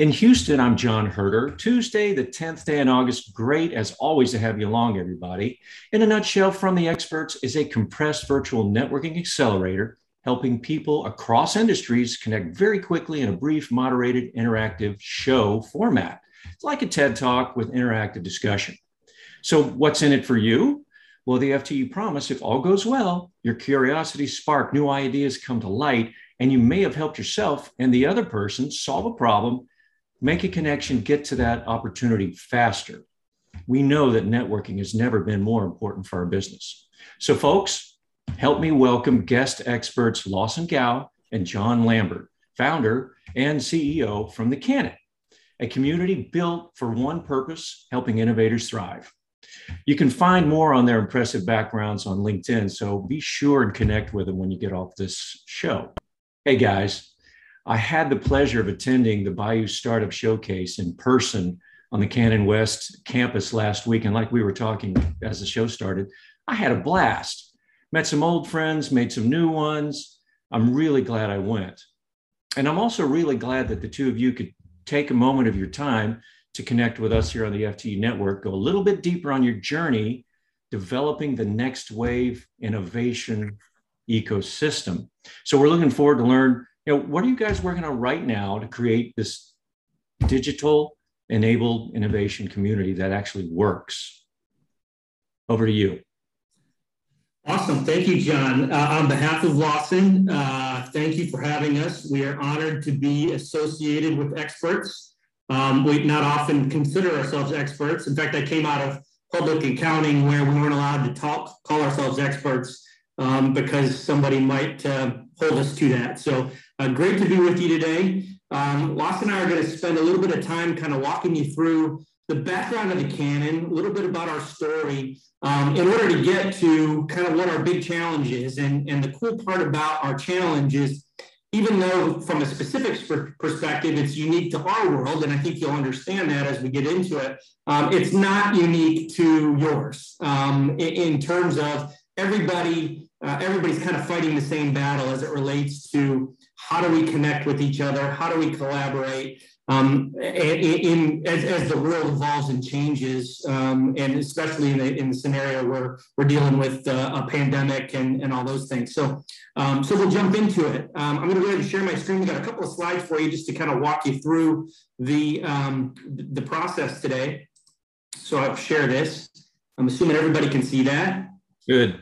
In Houston, I'm John Herder. Tuesday, the 10th day in August. Great as always to have you along, everybody. In a nutshell, From the Experts is a compressed virtual networking accelerator helping people across industries connect very quickly in a brief, moderated, interactive show format. It's like a TED Talk with interactive discussion. So, what's in it for you? Well, the FTE promise if all goes well, your curiosity spark, new ideas come to light, and you may have helped yourself and the other person solve a problem make a connection, get to that opportunity faster. We know that networking has never been more important for our business. So, folks, help me welcome guest experts Lawson Gow and John Lambert, founder and CEO from the Cannon, a community built for one purpose helping innovators thrive. You can find more on their impressive backgrounds on LinkedIn, so be sure and connect with them when you get off this show. Hey guys, I had the pleasure of attending the Bayou Startup Showcase in person on the Cannon West campus last week. And like we were talking as the show started, I had a blast. Met some old friends, made some new ones. I'm really glad I went. And I'm also really glad that the two of you could take a moment of your time to connect with us here on the FTE network, go a little bit deeper on your journey developing the next wave innovation ecosystem. So we're looking forward to learn you know, what are you guys working on right now to create this digital enabled innovation community that actually works? Over to you. Awesome. Thank you, John. Uh, on behalf of Lawson, uh, thank you for having us. We are honored to be associated with experts. Um, we not often consider ourselves experts. In fact, I came out of public accounting where we weren't allowed to talk, call ourselves experts um, because somebody might uh, hold us to that. So uh, great to be with you today. Um, Lawson and I are going to spend a little bit of time kind of walking you through the background of the Cannon, a little bit about our story, um, in order to get to kind of what our big challenge is. And, and the cool part about our challenge is, even though from a specific perspective, it's unique to our world, and I think you'll understand that as we get into it, um, it's not unique to yours um, in, in, terms of everybody, uh, everybody's kind of fighting the same battle as it relates to how do we connect with each other? How do we collaborate? Um, in, in as, as, the world evolves and changes, um, and especially in the, in the scenario where we're dealing with uh, a pandemic and, and all those things. So, um, so we'll jump into it. Um, I'm going to go ahead and share my screen. We got a couple of slides for you just to kind of walk you through the um, the process today. So I'll share this. I'm assuming everybody can see that. Good.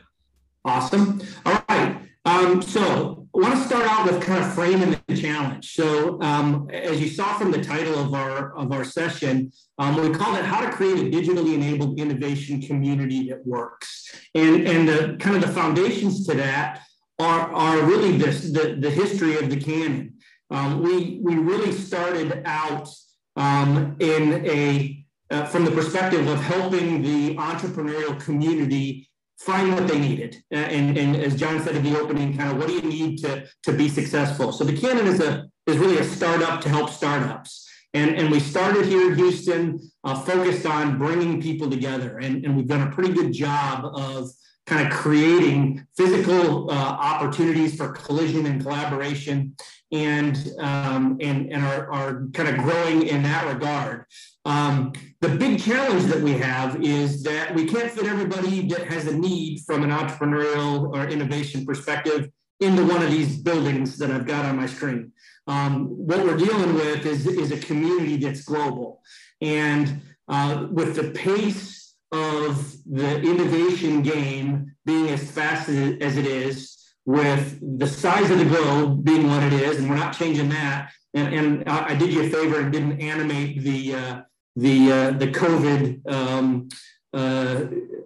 Awesome. All right. Um, so I want to start out with kind of framing the challenge. So, um, as you saw from the title of our of our session, um, we call it "How to Create a Digitally Enabled Innovation Community That Works." And and the kind of the foundations to that are are really this the the history of the Cannon. Um, we we really started out um, in a uh, from the perspective of helping the entrepreneurial community find what they needed. And, and as John said in the opening, kind of what do you need to, to be successful? So the Cannon is a is really a startup to help startups. And, and we started here in Houston, uh, focused on bringing people together. And, and we've done a pretty good job of kind of creating physical uh, opportunities for collision and collaboration and, um, and, and are, are kind of growing in that regard. Um, the big challenge that we have is that we can't fit everybody that has a need from an entrepreneurial or innovation perspective into one of these buildings that I've got on my screen. Um, what we're dealing with is, is a community that's global. And uh, with the pace of the innovation game being as fast as as it is, with the size of the globe being what it is, and we're not changing that. And, and I, I did you a favor and didn't animate the uh, the uh, the COVID um, uh,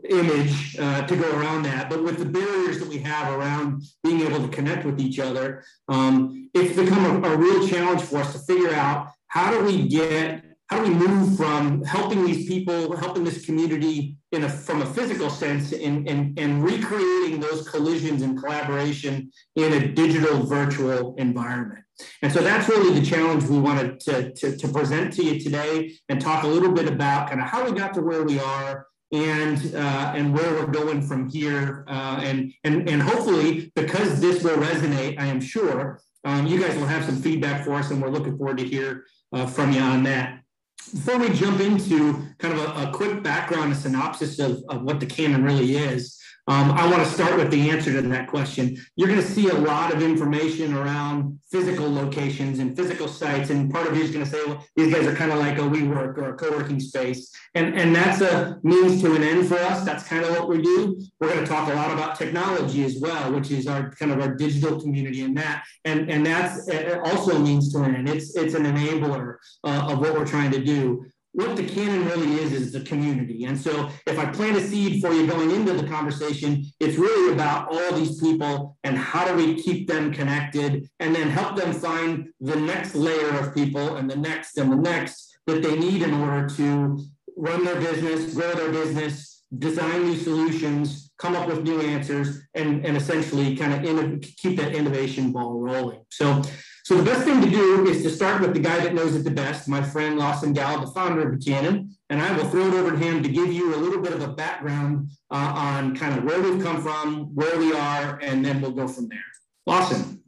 image uh, to go around that. But with the barriers that we have around being able to connect with each other, um, it's become a, a, real challenge for us to figure out how do we get how do we move from helping these people, helping this community in a, from a physical sense and, and, and recreating those collisions and collaboration in a digital virtual environment. And so that's really the challenge we wanted to, to, to present to you today and talk a little bit about kind of how we got to where we are and uh, and where we're going from here. Uh, and, and, and hopefully, because this will resonate, I am sure, um, you guys will have some feedback for us, and we're looking forward to hear uh, from you on that. Before we jump into kind of a, a quick background, a synopsis of, of what the Cannon really is, um, I want to start with the answer to that question. You're going to see a lot of information around physical locations and physical sites, and part of you is going to say, well, these guys are kind of like a WeWork or a co-working space, and and that's a means to an end for us. That's kind of what we do. We're going to talk a lot about technology as well, which is our kind of our digital community, and that and and that's also means to an end. It's it's an enabler uh, of what we're trying to do what the Cannon really is is the community. And so if I plant a seed for you going into the conversation, it's really about all these people and how do we keep them connected and then help them find the next layer of people and the next and the next that they need in order to run their business, grow their business, design new solutions, come up with new answers, and, and essentially kind of keep that innovation ball rolling. So so the best thing to do is to start with the guy that knows it the best, my friend Lawson Gow, the founder of the Cannon, and I will throw it over to him to give you a little bit of a background uh, on kind of where we've come from, where we are, and then we'll go from there. Lawson.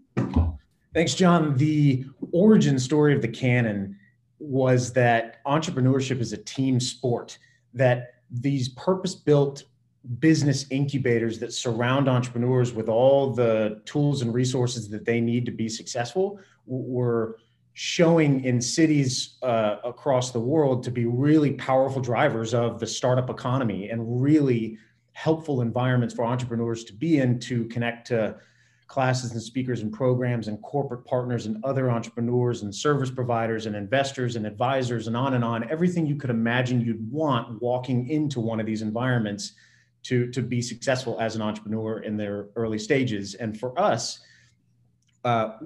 Thanks, John. The origin story of the Cannon was that entrepreneurship is a team sport, that these purpose built business incubators that surround entrepreneurs with all the tools and resources that they need to be successful were showing in cities uh, across the world to be really powerful drivers of the startup economy and really helpful environments for entrepreneurs to be in to connect to classes and speakers and programs and corporate partners and other entrepreneurs and service providers and investors and advisors and on and on. Everything you could imagine you'd want walking into one of these environments to to be successful as an entrepreneur in their early stages. And for us, uh,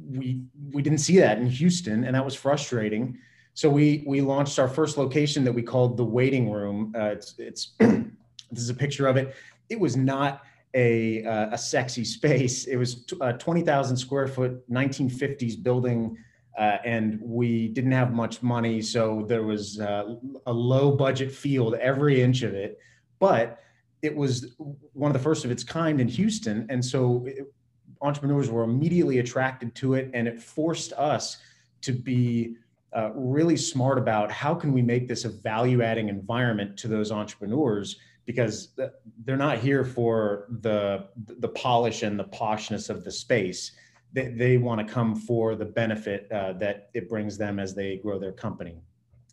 we we didn't see that in Houston, and that was frustrating. So we we launched our first location that we called the Waiting Room. Uh, it's it's this is a picture of it. It was not a uh, a sexy space. It was a twenty thousand square foot 1950s building. Uh, and we didn't have much money, so there was uh, a low budget field every inch of it. But it was one of the first of its kind in Houston. And so it, entrepreneurs were immediately attracted to it. And it forced us to be uh, really smart about how can we make this a value adding environment to those entrepreneurs because they're not here for the the polish and the poshness of the space they, they want to come for the benefit uh, that it brings them as they grow their company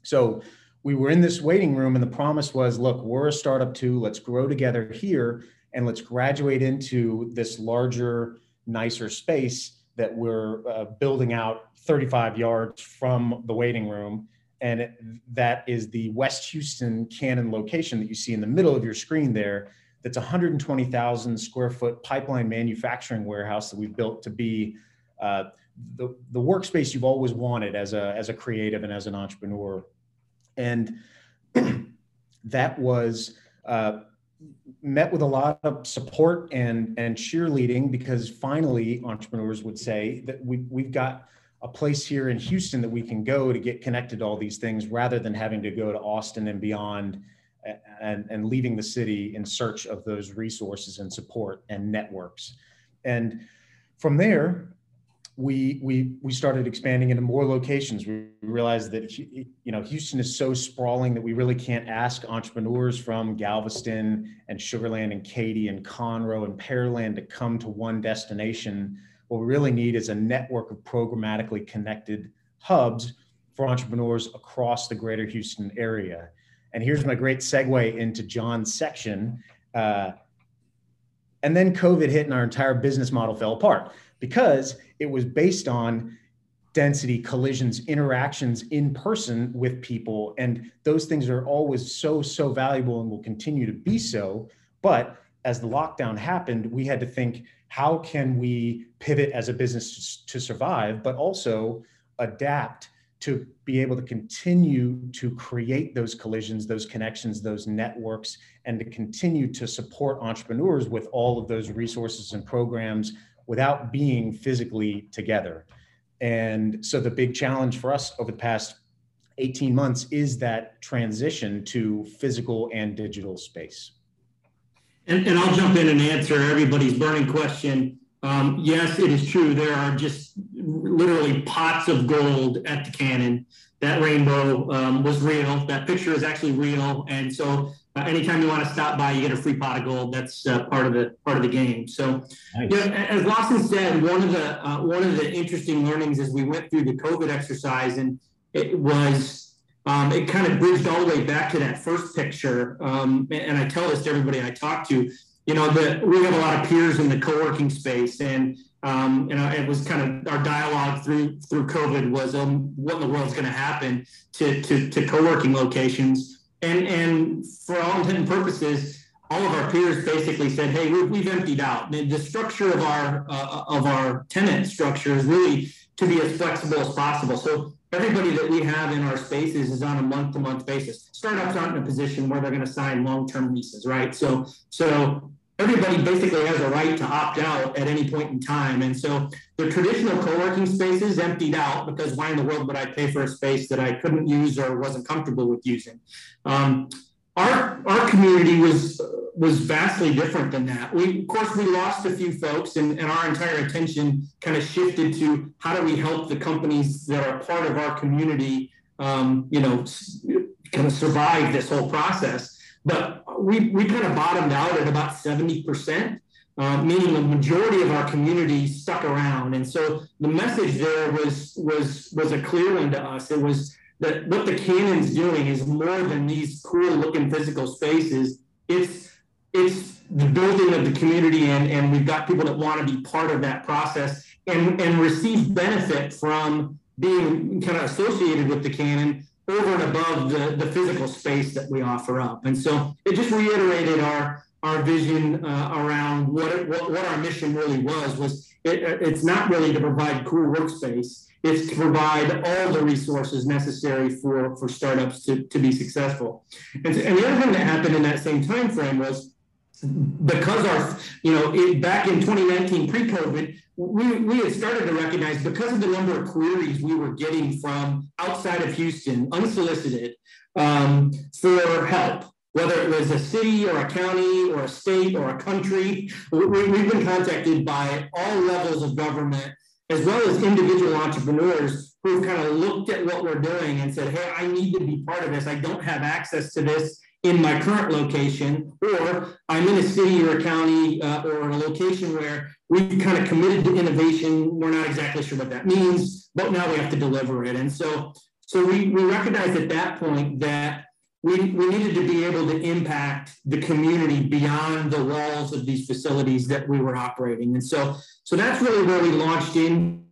so we were in this waiting room and the promise was look we're a startup too. Let's grow together here and let's graduate into this larger nicer space that we're uh, building out 35 yards from the waiting room. And it, that is the west houston cannon location that you see in the middle of your screen there. That's 120000 square foot pipeline manufacturing warehouse that we've built to be uh, the, the workspace you've always wanted as a, as a creative and as an entrepreneur and that was uh, met with a lot of support and and cheerleading because finally entrepreneurs would say that we we've got a place here in Houston that we can go to get connected to all these things rather than having to go to Austin and beyond and, and leaving the city in search of those resources and support and networks. And from there, we we we started expanding into more locations. We realized that you know Houston is so sprawling that we really can't ask entrepreneurs from Galveston and Sugarland and Katy and Conroe and Pearland to come to one destination. What we really need is a network of programmatically connected hubs for entrepreneurs across the greater Houston area. And here's my great segue into John's section. Uh, and then COVID hit and our entire business model fell apart because it was based on density collisions interactions in person with people. And those things are always so so valuable and will continue to be so. But as the lockdown happened we had to think how can we pivot as a business to survive but also adapt to be able to continue to create those collisions those connections those networks and to continue to support entrepreneurs with all of those resources and programs without being physically together. And so the big challenge for us over the past 18 months is that transition to physical and digital space. And, and I'll jump in and answer everybody's burning question. Um, yes, it is true. There are just literally pots of gold at the cannon. That rainbow um, was real. That picture is actually real. And so uh, anytime you want to stop by, you get a free pot of gold. That's uh, part of the part of the game. So, nice. yeah, as Lawson said, one of the uh, one of the interesting learnings as we went through the COVID exercise, and it was um, it kind of bridged all the way back to that first picture. Um, and I tell this to everybody I talk to. You know, that we have a lot of peers in the co-working space, and um, you know, it was kind of our dialogue through through COVID was um, what in the world is going to happen to, to to co-working locations and and for all intents and purposes, all of our peers basically said, "Hey, we've, we've emptied out." And the structure of our uh, of our tenant structure is really to be as flexible as possible. So everybody that we have in our spaces is on a month to month basis. Startups aren't in a position where they're going to sign long term leases, right? So so everybody basically has a right to opt out at any point in time. And so the traditional co-working spaces emptied out because why in the world would I pay for a space that I couldn't use or wasn't comfortable with using? Um, our our community was was vastly different than that. We of course we lost a few folks and, and our entire attention kind of shifted to how do we help the companies that are part of our community um, you know kind of survive this whole process. But we, we kind of bottomed out at about 70%, uh, meaning the majority of our community stuck around. And so the message there was, was, was a clear one to us. It was that what the Cannon's doing is more than these cool looking physical spaces. It's, it's the building of the community and, and we've got people that want to be part of that process and, and receive benefit from being kind of associated with the Cannon over and above the, the physical space that we offer up. And so it just reiterated our our vision uh, around what, it, what what our mission really was was it, it's not really to provide cool workspace it's to provide all the resources necessary for for startups to, to be successful and, and the other thing that happened in that same time frame was because our you know it, back in 2019 pre-covid we, we had started to recognize because of the number of queries we were getting from outside of Houston, unsolicited, um, for help, whether it was a city or a county or a state or a country. We, we've been contacted by all levels of government, as well as individual entrepreneurs who've kind of looked at what we're doing and said, hey, I need to be part of this. I don't have access to this in my current location, or I'm in a city or a county uh, or a location where we've kind of committed to innovation. We're not exactly sure what that means, but now we have to deliver it. And so, so we, we recognized at that point that we, we needed to be able to impact the community beyond the walls of these facilities that we were operating. And so, so that's really where we launched in,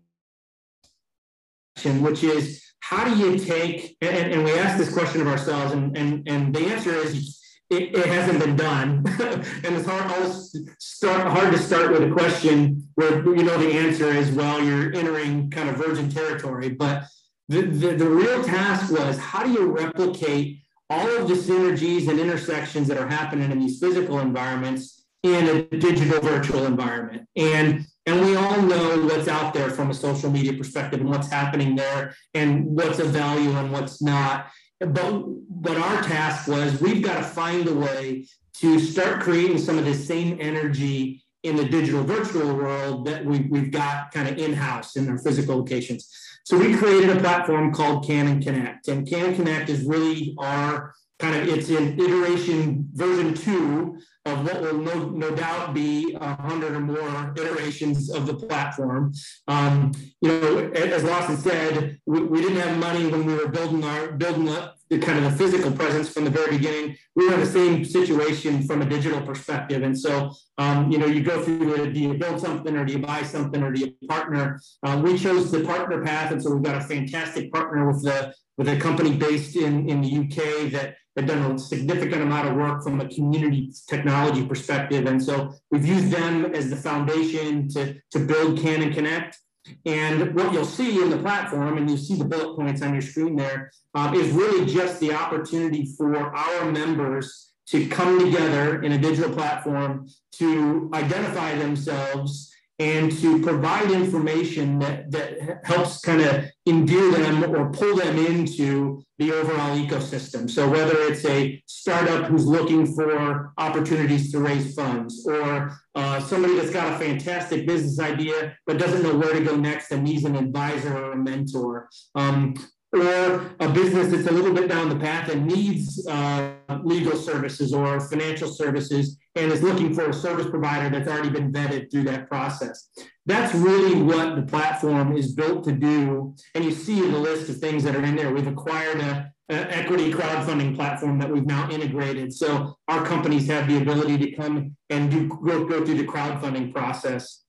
which is how do you take, and, and we asked this question of ourselves, and, and, and the answer is it, it hasn't been done. and it's hard, start, hard to start with a question where you know the answer is, well, you're entering kind of virgin territory. But the, the, the real task was how do you replicate all of the synergies and intersections that are happening in these physical environments in a digital virtual environment? And and we all know what's out there from a social media perspective and what's happening there and what's of value and what's not. But, but our task was we've got to find a way to start creating some of the same energy in the digital virtual world that we, we've got kind of in-house in our physical locations. So we created a platform called Cannon Connect. And Cannon Connect is really our kind of it's in iteration version two of what will no, no doubt be a hundred or more iterations of the platform. Um, you know, as Lawson said, we, we, didn't have money when we were building our building up the kind of the physical presence from the very beginning. We were in the same situation from a digital perspective, and so um, you know, you go through the, do you build something or do you buy something or do you partner? Um, we chose the partner path, and so we've got a fantastic partner with the with a company based in in the UK that have done a significant amount of work from a community technology perspective. And so we've used them as the foundation to, to build Cannon Connect. And what you'll see in the platform, and you see the bullet points on your screen there, uh, is really just the opportunity for our members to come together in a digital platform to identify themselves and to provide information that, that helps kind of endear them or pull them into the overall ecosystem. So whether it's a startup who's looking for opportunities to raise funds or uh, somebody that's got a fantastic business idea but doesn't know where to go next and needs an advisor or a mentor. Um, or a business that's a little bit down the path and needs uh, legal services or financial services and is looking for a service provider that's already been vetted through that process. That's really what the platform is built to do. And you see the list of things that are in there. We've acquired a, a equity crowdfunding platform that we've now integrated. So our companies have the ability to come and do go, go through the crowdfunding process.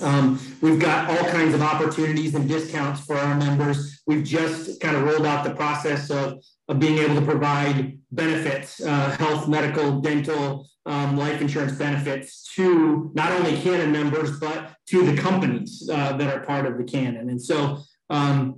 Um, we've got all kinds of opportunities and discounts for our members. We've just kind of rolled out the process of, of being able to provide benefits, uh, health, medical, dental, um, life insurance benefits to not only Cannon members, but to the companies uh, that are part of the Cannon. And so um,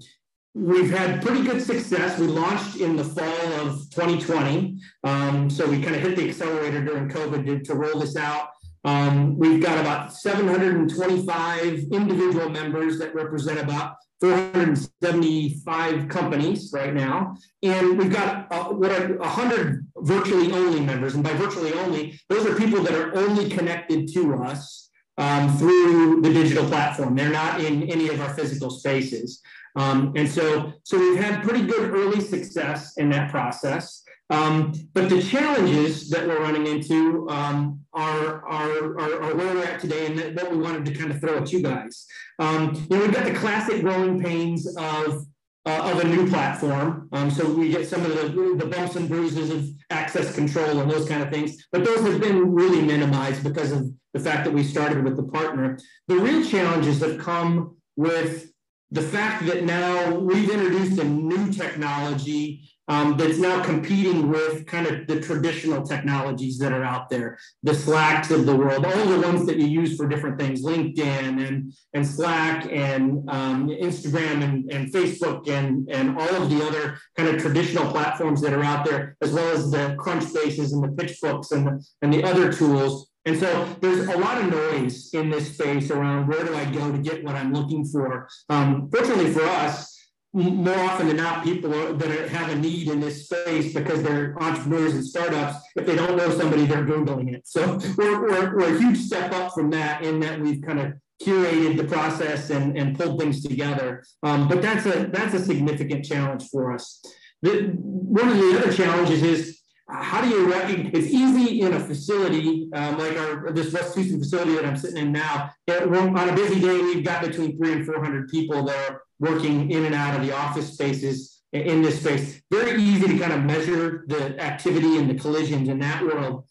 we've had pretty good success. We launched in the fall of 2020. Um, so we kind of hit the accelerator during COVID to, to roll this out. Um, we've got about 725 individual members that represent about 475 companies right now. And we've got uh, what are 100 virtually only members. And by virtually only, those are people that are only connected to us um, through the digital platform. They're not in any of our physical spaces. Um, and so, so we've had pretty good early success in that process. Um, but the challenges that we're running into um, are, are, are, where we're at today and that, what we wanted to kind of throw at you guys. Um, you know, we've got the classic growing pains of, uh, of a new platform. Um, so we get some of the, the bumps and bruises of access control and those kind of things, but those have been really minimized because of the fact that we started with the partner. The real challenges have come with the fact that now we've introduced a new technology um, that's now competing with kind of the traditional technologies that are out there, the Slacks of the world, all the ones that you use for different things, LinkedIn and, and Slack and um, Instagram and, and Facebook and, and all of the other kind of traditional platforms that are out there, as well as the Crunchbases and the PitchBooks and the, and the other tools. And so there's a lot of noise in this space around where do I go to get what I'm looking for. Um, fortunately for us, more often than not, people that have a need in this space because they're entrepreneurs and startups, if they don't know somebody, they're Googling it. So we're, we're, we're a huge step up from that in that we've kind of curated the process and, and pulled things together. Um, but that's a, that's a significant challenge for us. The, one of the other challenges is how do you recognize, it's easy in a facility um, like our, this West Houston facility that I'm sitting in now, on a busy day, we've got between three and 400 people that are working in and out of the office spaces in this space. Very easy to kind of measure the activity and the collisions in that world.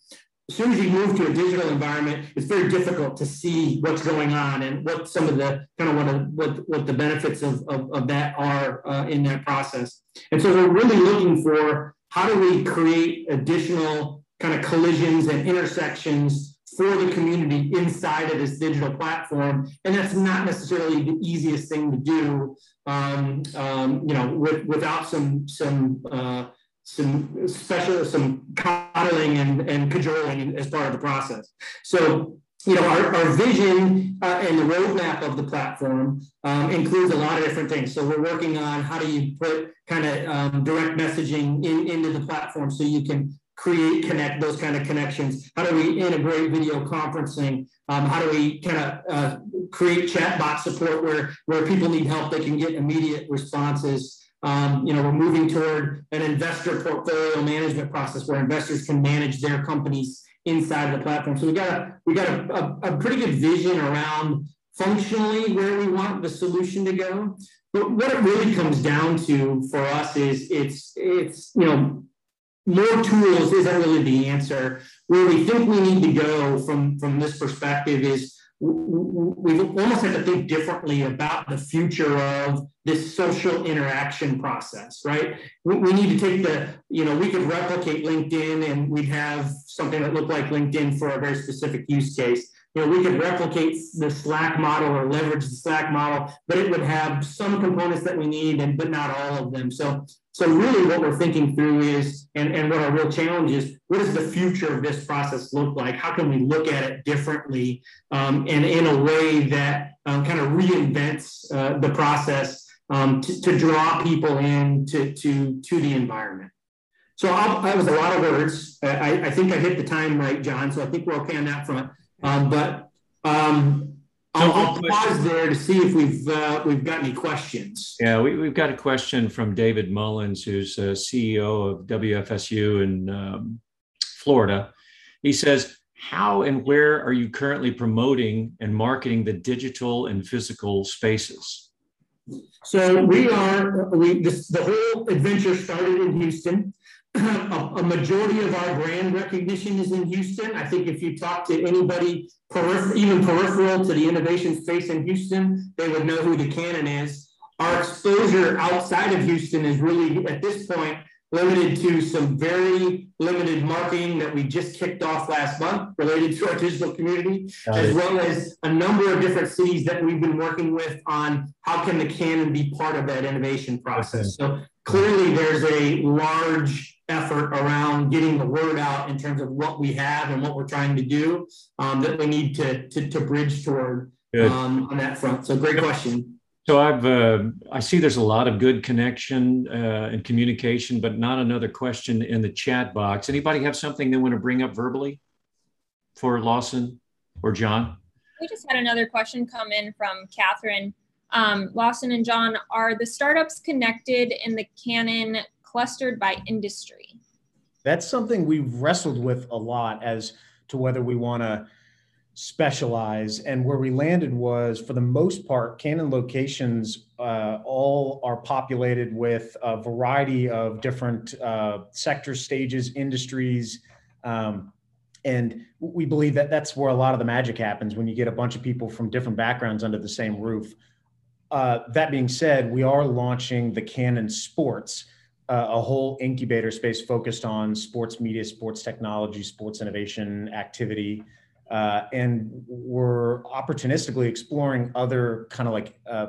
As soon as you move to a digital environment, it's very difficult to see what's going on and what some of the kind of what what, what the benefits of, of, of that are uh, in that process. And so we're really looking for how do we create additional kind of collisions and intersections for the community inside of this digital platform. And that's not necessarily the easiest thing to do, um, um, you know, with, without some, some, uh, some special, some coddling and, and cajoling as part of the process. So, you know, our, our vision uh, and the roadmap of the platform um, includes a lot of different things. So we're working on how do you put kind of um, direct messaging in, into the platform so you can create connect those kind of connections? How do we integrate video conferencing? Um, how do we kind of uh, create chatbot support where where people need help, they can get immediate responses? Um, you know, we're moving toward an investor portfolio management process where investors can manage their companies inside the platform. So we got a we got a, a, a pretty good vision around functionally where we want the solution to go. But what it really comes down to for us is it's it's you know more tools isn't really the answer. Where we think we need to go from, from this perspective is we almost have to think differently about the future of this social interaction process, right? We, we, need to take the, you know, we could replicate LinkedIn and we'd have something that looked like LinkedIn for a very specific use case. You know, we could replicate the Slack model or leverage the Slack model, but it would have some components that we need, and but not all of them. So, so really, what we're thinking through is, and and what our real challenge is, what does the future of this process look like? How can we look at it differently, um, and in a way that um, kind of reinvents uh, the process um, to, to, draw people in to, to, to the environment. So I'll, that was a lot of words. I, I, think I hit the time right, John. So I think we're okay on that front. Um, but um, I'll, I'll, pause there to see if we've uh, we've got any questions. Yeah, we, have got a question from David Mullins, who's a CEO of WFSU in um, Florida. He says, "How and where are you currently promoting and marketing the digital and physical spaces?" So we are, we this, the whole adventure started in Houston. a, a, majority of our brand recognition is in Houston. I think if you talk to anybody, even peripheral to the innovation space in Houston, they would know who the Cannon is. Our exposure outside of Houston is really, at this point, limited to some very limited marketing that we just kicked off last month related to our digital community, Got as it. well as a number of different cities that we've been working with on how can the Cannon be part of that innovation process. Okay. So clearly there's a large effort around getting the word out in terms of what we have and what we're trying to do um, that we need to, to, to bridge toward um, on that front. So great question. So I've uh, I see there's a lot of good connection uh, and communication, but not another question in the chat box. Anybody have something they want to bring up verbally for Lawson or John? We just had another question come in from Catherine. Um, Lawson and John, are the startups connected in the Cannon clustered by industry? That's something we've wrestled with a lot as to whether we want to specialize. And where we landed was, for the most part, Cannon locations uh, all are populated with a variety of different uh, sectors, stages, industries. Um, and we believe that that's where a lot of the magic happens when you get a bunch of people from different backgrounds under the same roof. Uh, that being said, we are launching the Cannon Sports, uh, a whole incubator space focused on sports media, sports technology, sports innovation activity. Uh, and we're opportunistically exploring other kind of like uh,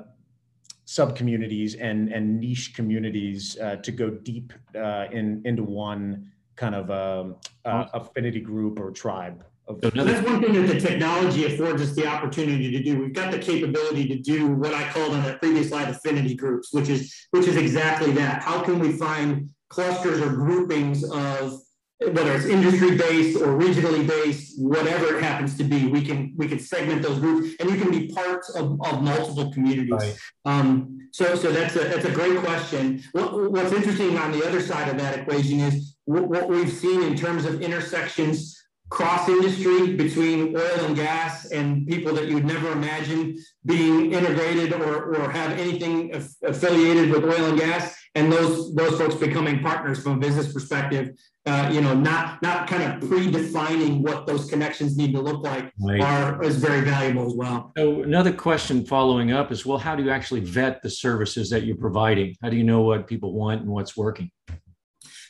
sub communities and and niche communities uh, to go deep uh, in into one kind of um, uh, affinity group or tribe. Of- so that's one thing that the technology affords us the opportunity to do. We've got the capability to do what I called on that previous slide affinity groups, which is which is exactly that. How can we find clusters or groupings of whether it's industry based or regionally based, whatever it happens to be, we can we can segment those groups, and you can be part of, of multiple communities. Right. Um, so so that's a that's a great question. What, what's interesting on the other side of that equation is what, what we've seen in terms of intersections cross industry between oil and gas and people that you'd never imagine being integrated or, or have anything affiliated with oil and gas and those those folks becoming partners from a business perspective uh, you know not not kind of predefining what those connections need to look like right. are is very valuable as well. So another question following up is well how do you actually vet the services that you're providing? How do you know what people want and what's working?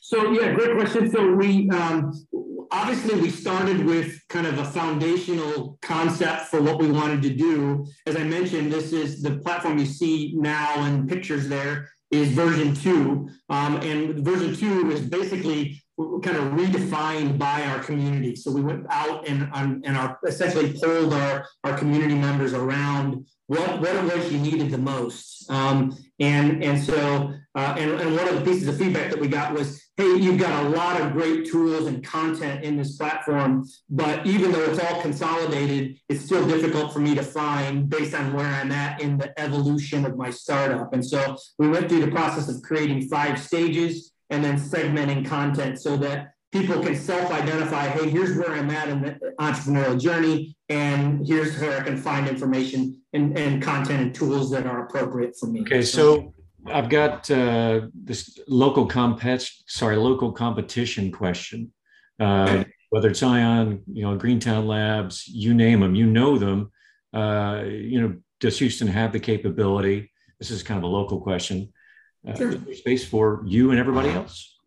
So yeah great question. So we um, obviously we started with kind of a foundational concept for what we wanted to do. As I mentioned, this is the platform you see now and pictures there is version two. Um, and version two is basically kind of redefined by our community. So we went out and, and our essentially polled our, our community members around what, what it was you needed the most. Um, and, and so, uh, and, and one of the pieces of feedback that we got was, hey, you've got a lot of great tools and content in this platform, but even though it's all consolidated, it's still difficult for me to find based on where I'm at in the evolution of my startup. And so we went through the process of creating five stages and then segmenting content so that people can self-identify, hey, here's where I'm at in the entrepreneurial journey, and here's where I can find information and, and content and tools that are appropriate for me. Okay, so I've got uh, this local compet sorry, local competition question. Uh, whether it's Ion, you know, Greentown Labs, you name them, you know them. Uh, you know, does Houston have the capability? This is kind of a local question. Uh, sure. space for you and everybody else.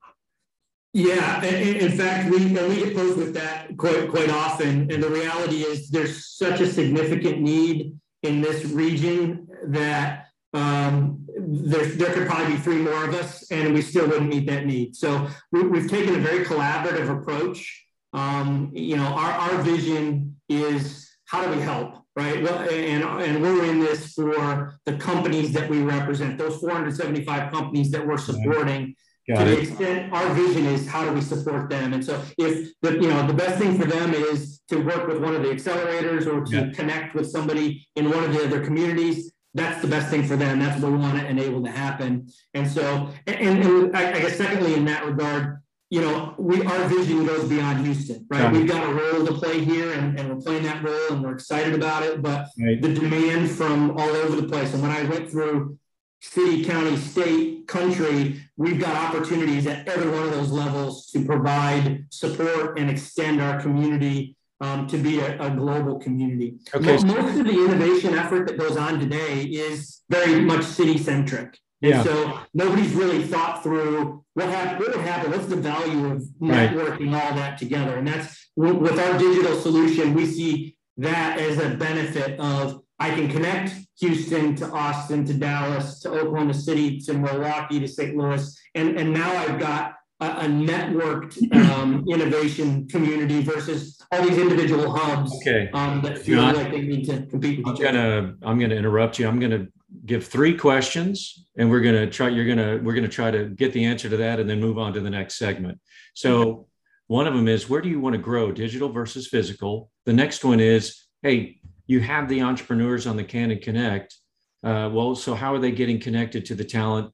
Yeah, in, fact, we we get posed with that quite quite often, and the reality is there's such a significant need in this region that um, there, there could probably be three more of us, and we still wouldn't meet that need. So we, have taken a very collaborative approach. Um, you know, our, our vision is how do we help, right? Well, and, and we're in this for the companies that we represent, those 475 companies that we're supporting. Got to it. the extent our vision is how do we support them and so if the you know the best thing for them is to work with one of the accelerators or to yeah. connect with somebody in one of the other communities that's the best thing for them. That's what we want to enable to happen. And so, and, and I, I, guess secondly, in that regard, you know, we our vision goes beyond Houston, right? We've got a role to play here, and, and we're playing that role, and we're excited about it. But right. the demand from all over the place, and when I went through city, county, state, country, we've got opportunities at every one of those levels to provide support and extend our community um, to be a, a, global community. Okay. Most, most of the innovation effort that goes on today is very much city centric. And so nobody's really thought through what, hap- what would happen, what's the value of networking right. all that together. And that's with our digital solution, we see that as a benefit of I can connect Houston to Austin to Dallas to Oklahoma City to Milwaukee to St. Louis. And, and now I've got a, a networked um, innovation community versus all these individual hubs okay. um, that feel John, like they need to compete with I'm each gonna, other. I'm going to interrupt you. I'm going to give three questions and we're going to try, you're going to, we're going to try to get the answer to that and then move on to the next segment. So one of them is where do you want to grow digital versus physical? The next one is, hey, you have the entrepreneurs on the Cannon Connect. Uh, well, so how are they getting connected to the talent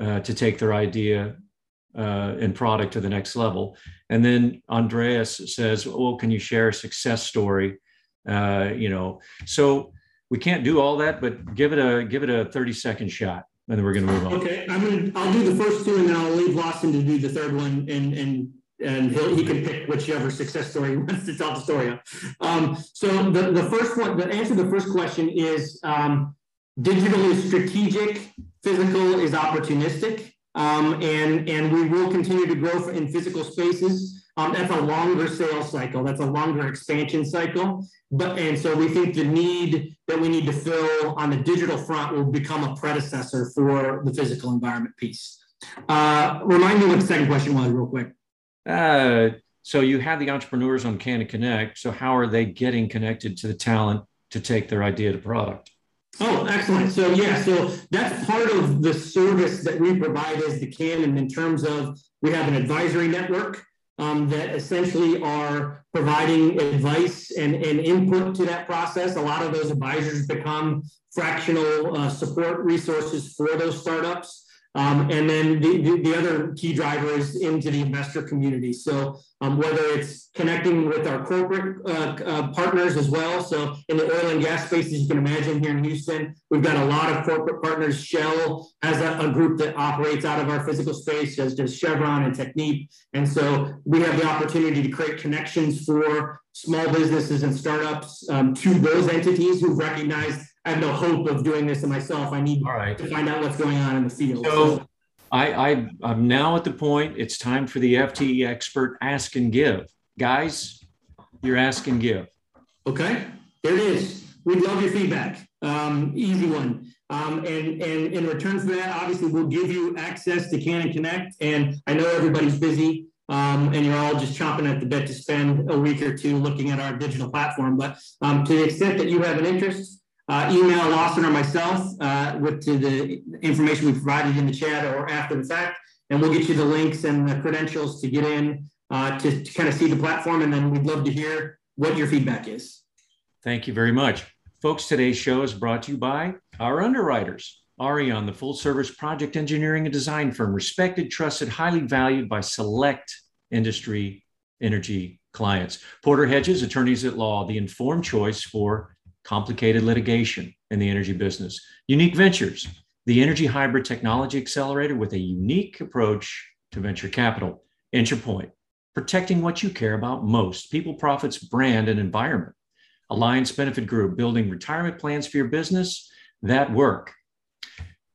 uh, to take their idea uh, and product to the next level. And then Andreas says, "Well, can you share a success story?" Uh, you know, so we can't do all that, but give it a give it a thirty second shot, and then we're going to move on. Okay, I'm gonna I'll do the first two, and then I'll leave Lawson to do the third one, and and and he can pick whichever success story he wants to tell the story of. Um, so the, the first one, the answer to the first question is um, digital is strategic, physical is opportunistic. Um, and, and we will continue to grow in physical spaces. Um, that's a longer sales cycle. That's a longer expansion cycle. But and so we think the need that we need to fill on the digital front will become a predecessor for the physical environment piece. Uh, remind me what the second question was, real quick. Uh, so you have the entrepreneurs on Cannon Connect. So how are they getting connected to the talent to take their idea to product? Oh, excellent. So yeah, so that's part of the service that we provide as the Cannon in terms of we have an advisory network um, that essentially are providing advice and, and input to that process. A lot of those advisors become fractional uh, support resources for those startups. Um, and then the, the, the, other key driver is into the investor community. So um, whether it's connecting with our corporate uh, uh, partners as well. So in the oil and gas space, as you can imagine here in Houston, we've got a lot of corporate partners. Shell has a, a group that operates out of our physical space, as does Chevron and Technip. And so we have the opportunity to create connections for small businesses and startups um, to those entities who've recognized I have no hope of doing this to myself. I need to find out what's going on in the field. So. I, I, I'm now at the point, it's time for the FTE expert ask and give. Guys, you're ask and give. Okay, there it is. We'd love your feedback. Um, easy one. Um, and, and in return for that, obviously, we'll give you access to Cannon Connect. And I know everybody's busy um, and you're all just chomping at the bit to spend a week or two looking at our digital platform. But um, to the extent that you have an interest, uh, email Lawson or myself uh, with to the information we provided in the chat or after the fact, and we'll get you the links and the credentials to get in uh, to, to kind of see the platform, and then we'd love to hear what your feedback is. Thank you very much. Folks, today's show is brought to you by our underwriters. Arion, the full service project engineering and design firm, respected, trusted, highly valued by select industry energy clients. Porter Hedges, attorneys at law, the informed choice for complicated litigation in the energy business. Unique Ventures, the energy hybrid technology accelerator with a unique approach to venture capital. IntraPoint, protecting what you care about most people, profits, brand, and environment. Alliance Benefit Group, building retirement plans for your business that work.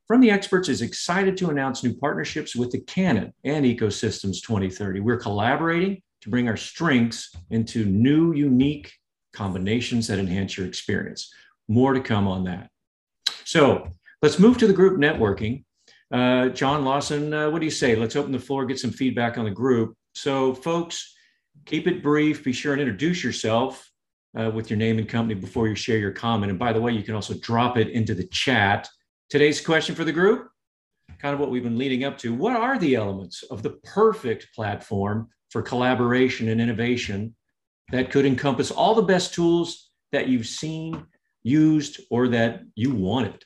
From the Experts is excited to announce new partnerships with the Cannon and Ecosystems 2030. We're collaborating to bring our strengths into new, unique combinations that enhance your experience. More to come on that. So let's move to the group networking. Uh, John Lawson, uh, what do you say? Let's open the floor, get some feedback on the group. So, folks, keep it brief. Be sure and introduce yourself uh, with your name and company before you share your comment. And by the way, you can also drop it into the chat. Today's question for the group kind of what we've been leading up to. What are the elements of the perfect platform for collaboration and innovation that could encompass all the best tools that you've seen, used, or that you wanted?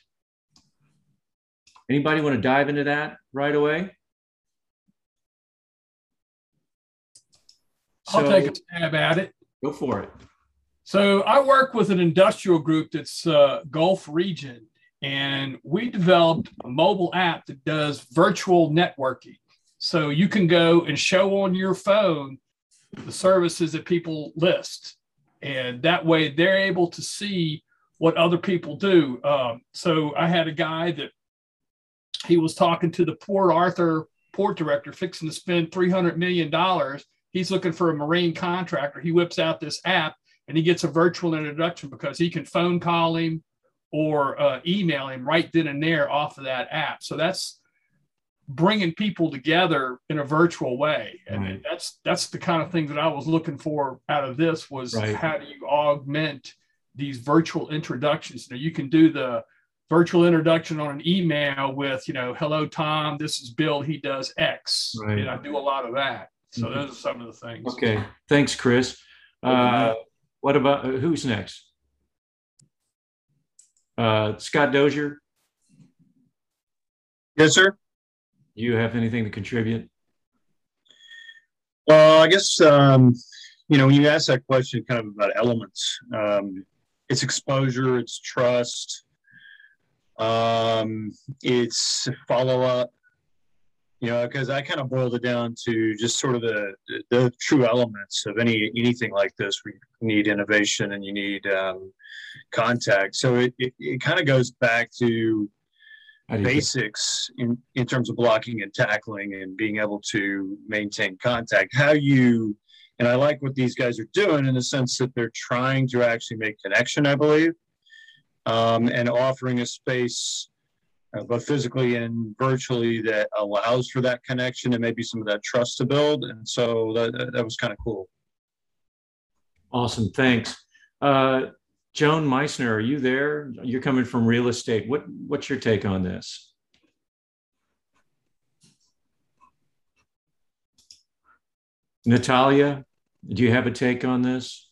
Anybody want to dive into that right away? I'll so, take a stab at it. Go for it. So I work with an industrial group that's uh, Gulf region, and we developed a mobile app that does virtual networking. So you can go and show on your phone the services that people list, and that way they're able to see what other people do. Um, so I had a guy that he was talking to the Port Arthur port director, fixing to spend three hundred million dollars. He's looking for a marine contractor. He whips out this app and he gets a virtual introduction because he can phone call him or uh, email him right then and there off of that app. So that's bringing people together in a virtual way, and right. that's that's the kind of thing that I was looking for out of this was right. how do you augment these virtual introductions? You, know, you can do the virtual introduction on an email with you know hello tom this is bill he does x right. and i do a lot of that so mm-hmm. those are some of the things okay thanks chris uh, what about uh, who's next? Uh, Scott Dozier. Yes, sir. Do you have anything to contribute? Well, I guess um, you know when you ask that question, kind of about elements, um, it's exposure, it's trust, um, it's follow up, you know, because I kind of boiled it down to just sort of the, the true elements of any anything like this. We need innovation and you need um, contact. So it, it, it kind of goes back to basics in, in terms of blocking and tackling and being able to maintain contact. How you, and I like what these guys are doing in the sense that they're trying to actually make connection, I believe, um, and offering a space uh, both physically and virtually that allows for that connection and maybe some of that trust to build. And so that, that was kind of cool. Awesome. Thanks. Uh, Joan Meissner, are you there? You're coming from real estate. What, what's your take on this? Natalia, do you have a take on this?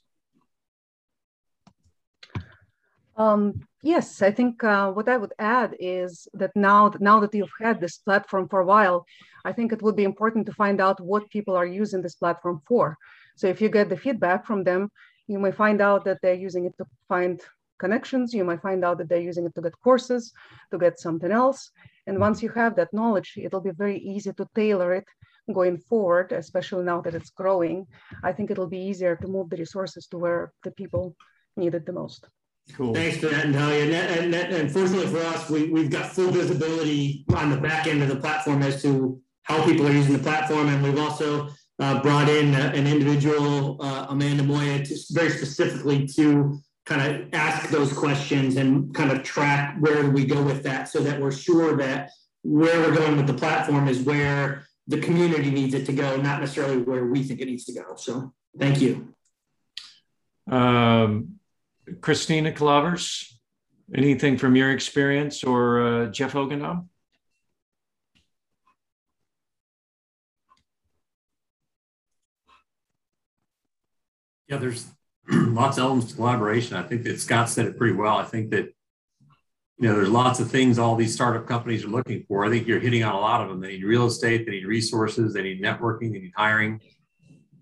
Um, Yes, I think uh, what I would add is that now, now that you've had this platform for a while, I think it would be important to find out what people are using this platform for. So if you get the feedback from them, you may find out that they're using it to find connections. You might find out that they're using it to get courses, to get something else. And hmm. once you have that knowledge, it'll be very easy to tailor it going forward, especially now that it's growing. I think it'll be easier to move the resources to where the people need it the most. Cool. Thanks for that, Natalia. And, and, and fortunately for us, we, we've got full visibility on the back end of the platform as to how people are using the platform. And we've also uh, brought in uh, an individual, uh, Amanda Moya, just very specifically to kind of ask those questions and kind of track where we go with that so that we're sure that where we're going with the platform is where the community needs it to go, not necessarily where we think it needs to go. So thank you. Um, Christina Calavers, anything from your experience or uh, Jeff Hogendahl? Yeah, there's lots of elements to collaboration. I think that Scott said it pretty well. I think that you know there's lots of things all these startup companies are looking for. I think you're hitting on a lot of them. They need real estate, they need resources, they need networking, they need hiring.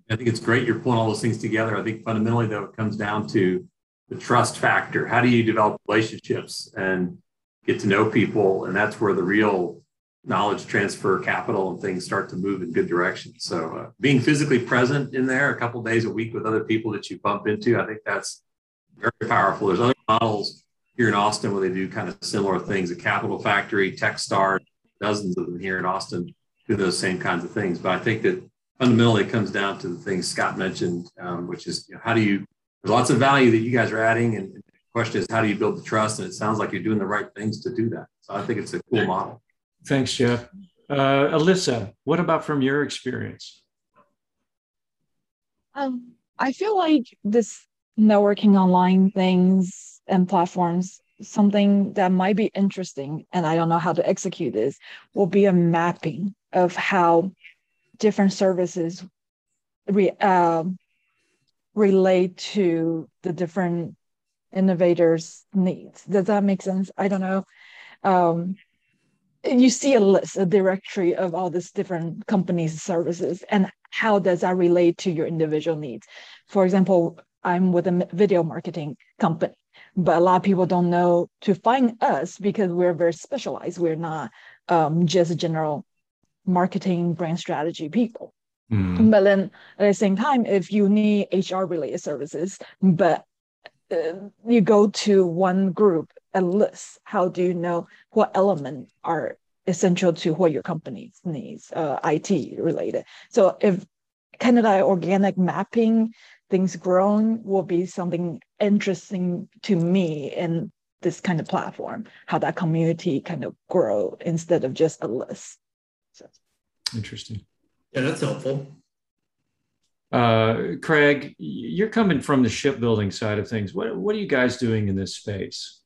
I think it's great you're pulling all those things together. I think fundamentally though it comes down to the trust factor. How do you develop relationships and get to know people? And that's where the real knowledge transfer, capital, and things start to move in good directions. So, uh, being physically present in there a couple days a week with other people that you bump into, I think that's very powerful. There's other models here in Austin where they do kind of similar things. A Capital Factory, Techstar, dozens of them here in Austin do those same kinds of things. But I think that fundamentally it comes down to the things Scott mentioned, um, which is you know, how do you, there's lots of value that you guys are adding. And the question is, how do you build the trust? And it sounds like you're doing the right things to do that. So I think it's a cool model. Thanks, Jeff. Uh, Alyssa, what about from your experience? Um, I feel like this networking online things and platforms something that might be interesting and i don't know how to execute this will be a mapping of how different services re, uh, relate to the different innovators needs does that make sense i don't know um, you see a list a directory of all these different companies services and how does that relate to your individual needs for example i'm with a video marketing company but a lot of people don't know to find us because we're very specialized. We're not um, just general marketing brand strategy people. Mm. But then at the same time, if you need HR related services, but uh, you go to one group and list, how do you know what element are essential to what your company needs, uh, IT related? So if kind of organic mapping things grown will be something interesting to me in this kind of platform, how that community kind of grow instead of just a list. So. Interesting. Yeah, that's helpful. Uh, Craig, you're coming from the shipbuilding side of things. What, what are you guys doing in this space?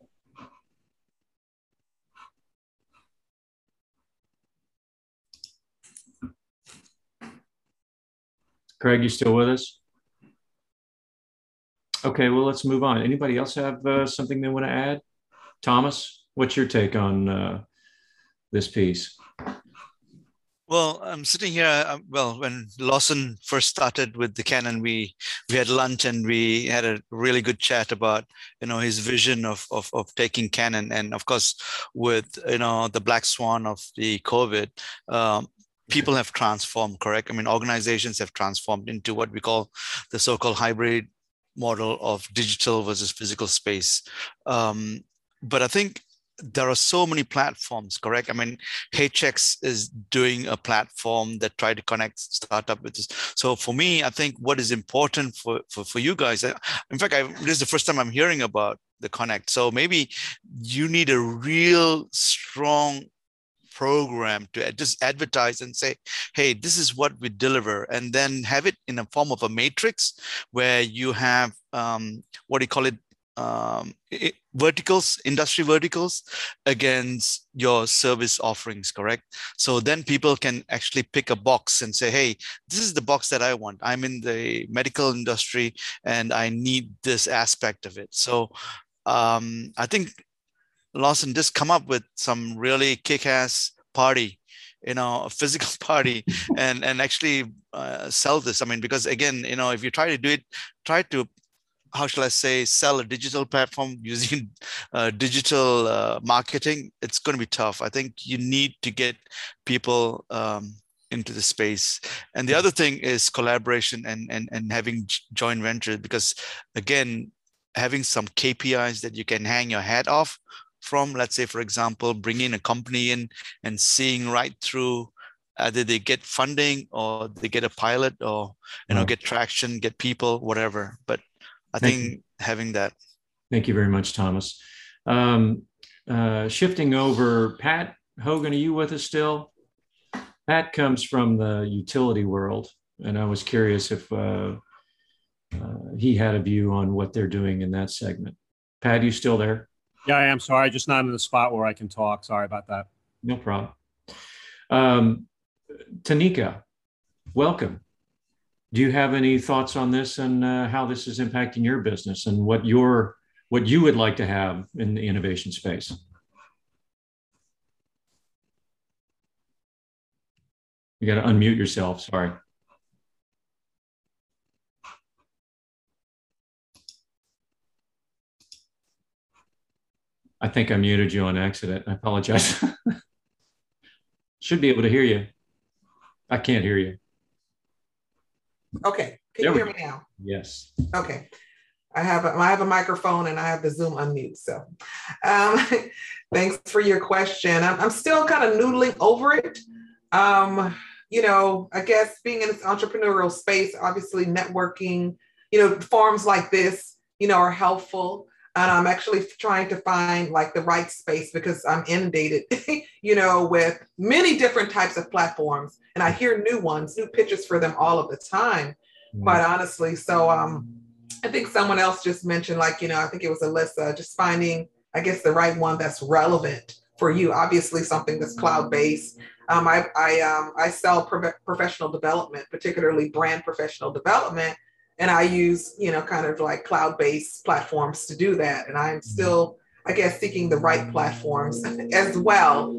Craig, you still with us? Okay, well, let's move on. Anybody else have uh, something they want to add? Thomas, what's your take on uh, this piece? Well, I'm sitting here. Uh, well, when Lawson first started with the Cannon, we we had lunch and we had a really good chat about you know his vision of of, of taking Cannon, and of course with you know the black swan of the COVID, um, people have transformed. Correct? I mean, organizations have transformed into what we call the so-called hybrid model of digital versus physical space. Um, but I think there are so many platforms, correct? I mean, HX is doing a platform that try to connect startup with this. So for me, I think what is important for, for, for you guys, in fact, I, this is the first time I'm hearing about the connect. So maybe you need a real strong program to just advertise and say, hey, this is what we deliver, and then have it in a form of a matrix where you have um, what do you call it? Um, it, verticals, industry verticals against your service offerings, correct? So then people can actually pick a box and say, hey, this is the box that I want. I'm in the medical industry and I need this aspect of it. So um, I think Lawson just come up with some really kick-ass party you know a physical party and and actually uh, sell this i mean because again you know if you try to do it try to how shall i say sell a digital platform using uh, digital uh, marketing it's going to be tough. I think you need to get people um, into the space. And the other thing is collaboration and and, and having joint ventures because again having some kpis that you can hang your hat off from, let's say, for example, bringing a company in and seeing right through either they get funding or they get a pilot or you know get traction, get people, whatever. But I Thank think you. having that. Thank you very much, Thomas. Um, uh, shifting over, Pat Hogan, are you with us still? Pat comes from the utility world, and I was curious if uh, uh, he had a view on what they're doing in that segment. Pat, you still there? Yeah, I am sorry. Just not in the spot where I can talk. Sorry about that. No problem. Um, Tanika, welcome. Do you have any thoughts on this and uh, how this is impacting your business and what your what you would like to have in the innovation space? You got to unmute yourself. Sorry. I think I muted you on accident. I apologize. Should be able to hear you. I can't hear you. Okay. Can there you hear me now? Yes. Okay. I have a, I have a microphone and I have the Zoom unmute. So, um, thanks for your question. I'm, I'm still kind of noodling over it. Um, you know, I guess being in this entrepreneurial space, obviously networking, you know, forums like this, you know, are helpful. And I'm actually trying to find like the right space because I'm inundated, you know, with many different types of platforms. And I hear new ones, new pitches for them all of the time, mm-hmm. quite honestly. So um, I think someone else just mentioned, like, you know, I think it was Alyssa, just finding, I guess, the right one that's relevant for you. Obviously, something that's cloud based um, I, I, um, I sell pro- professional development, particularly brand professional development. And I use, you know, kind of like cloud based platforms to do that. And I'm still, I guess, seeking the right platforms as well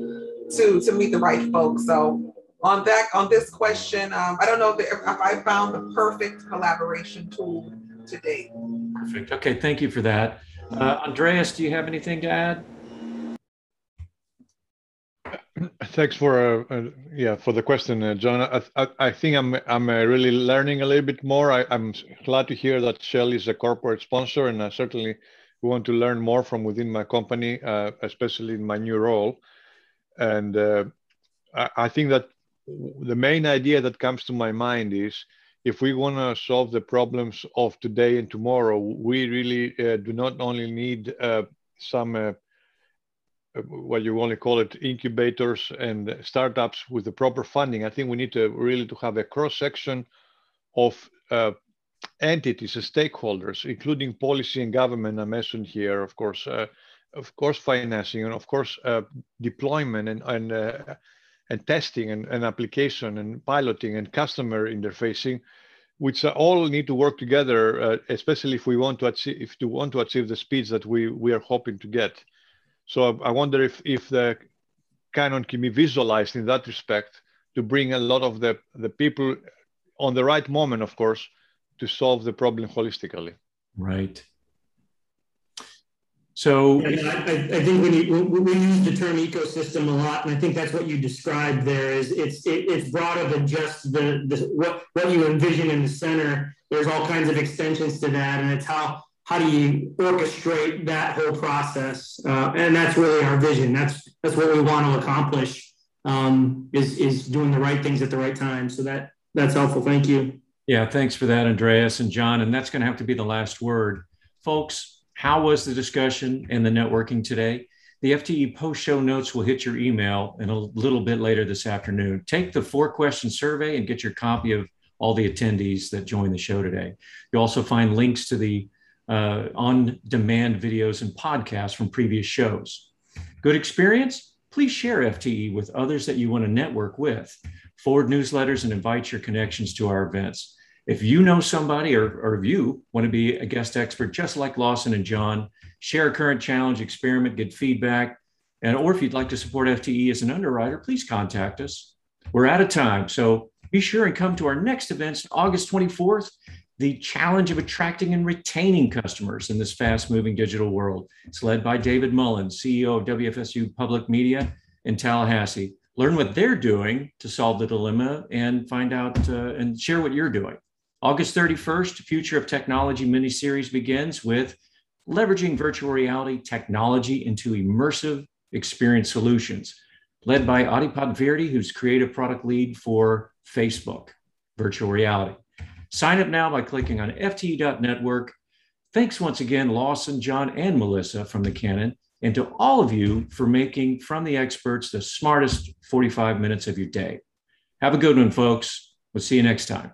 to, to meet the right folks. So on that, on this question, um, I don't know if, if I found the perfect collaboration tool to date. Perfect. Okay. Thank you for that. Uh, Andreas, do you have anything to add? Thanks for uh, uh, yeah for the question, uh, John. I, I, I, think I'm I'm uh, really learning a little bit more. I, am glad to hear that Shell is a corporate sponsor, and I certainly want to learn more from within my company, uh, especially in my new role. And uh, I, I, think that the main idea that comes to my mind is if we want to solve the problems of today and tomorrow, we really do not only need some what you want to call it incubators and startups with the proper funding. I think we need to really to have a cross section of uh, entities and stakeholders including policy and government. I mentioned here of course uh, of course financing and of course uh, deployment and and, uh, and testing and, and application and piloting and customer interfacing which all need to work together uh, especially if we want to achieve if we want to achieve the speeds that we we are hoping to get so I wonder if, if the Cannon can be visualized in that respect to bring a lot of the, the people on the right moment, of course, to solve the problem holistically. Right. So yeah, I, I, think when you, we use the term ecosystem a lot, and I think that's what you described there. Is it's it, it's broader than just the, the what what you envision in the center. There's all kinds of extensions to that, and it's how how do you orchestrate that whole process? Uh, and that's really our vision. That's that's what we want to accomplish. Um, is is doing the right things at the right time. So that that's helpful. Thank you. Yeah, thanks for that, Andreas and John. And that's going to have to be the last word, folks. How was the discussion and the networking today? The FTE post show notes will hit your email in a little bit later this afternoon. Take the four question survey and get your copy of all the attendees that joined the show today. You'll also find links to the uh, on demand videos and podcasts from previous shows. Good experience? Please share FTE with others that you want to network with. Forward newsletters and invite your connections to our events. If you know somebody or, or if you want to be a guest expert, just like Lawson and John, share a current challenge, experiment, get feedback. And or if you'd like to support FTE as an underwriter, please contact us. We're out of time. So be sure and come to our next events August 24th the challenge of attracting and retaining customers in this fast moving digital world. It's led by David Mullen, CEO of WFSU Public Media in Tallahassee. Learn what they're doing to solve the dilemma and find out uh, and share what you're doing. August 31st, Future of Technology mini series begins with leveraging virtual reality technology into immersive experience solutions, led by Adipad Virdi, who's creative product lead for Facebook virtual reality. Sign up now by clicking on FTE.network. Thanks once again, Lawson, John, and Melissa from the Cannon, and to all of you for making From the Experts the smartest 45 minutes of your day. Have a good one, folks. We'll see you next time.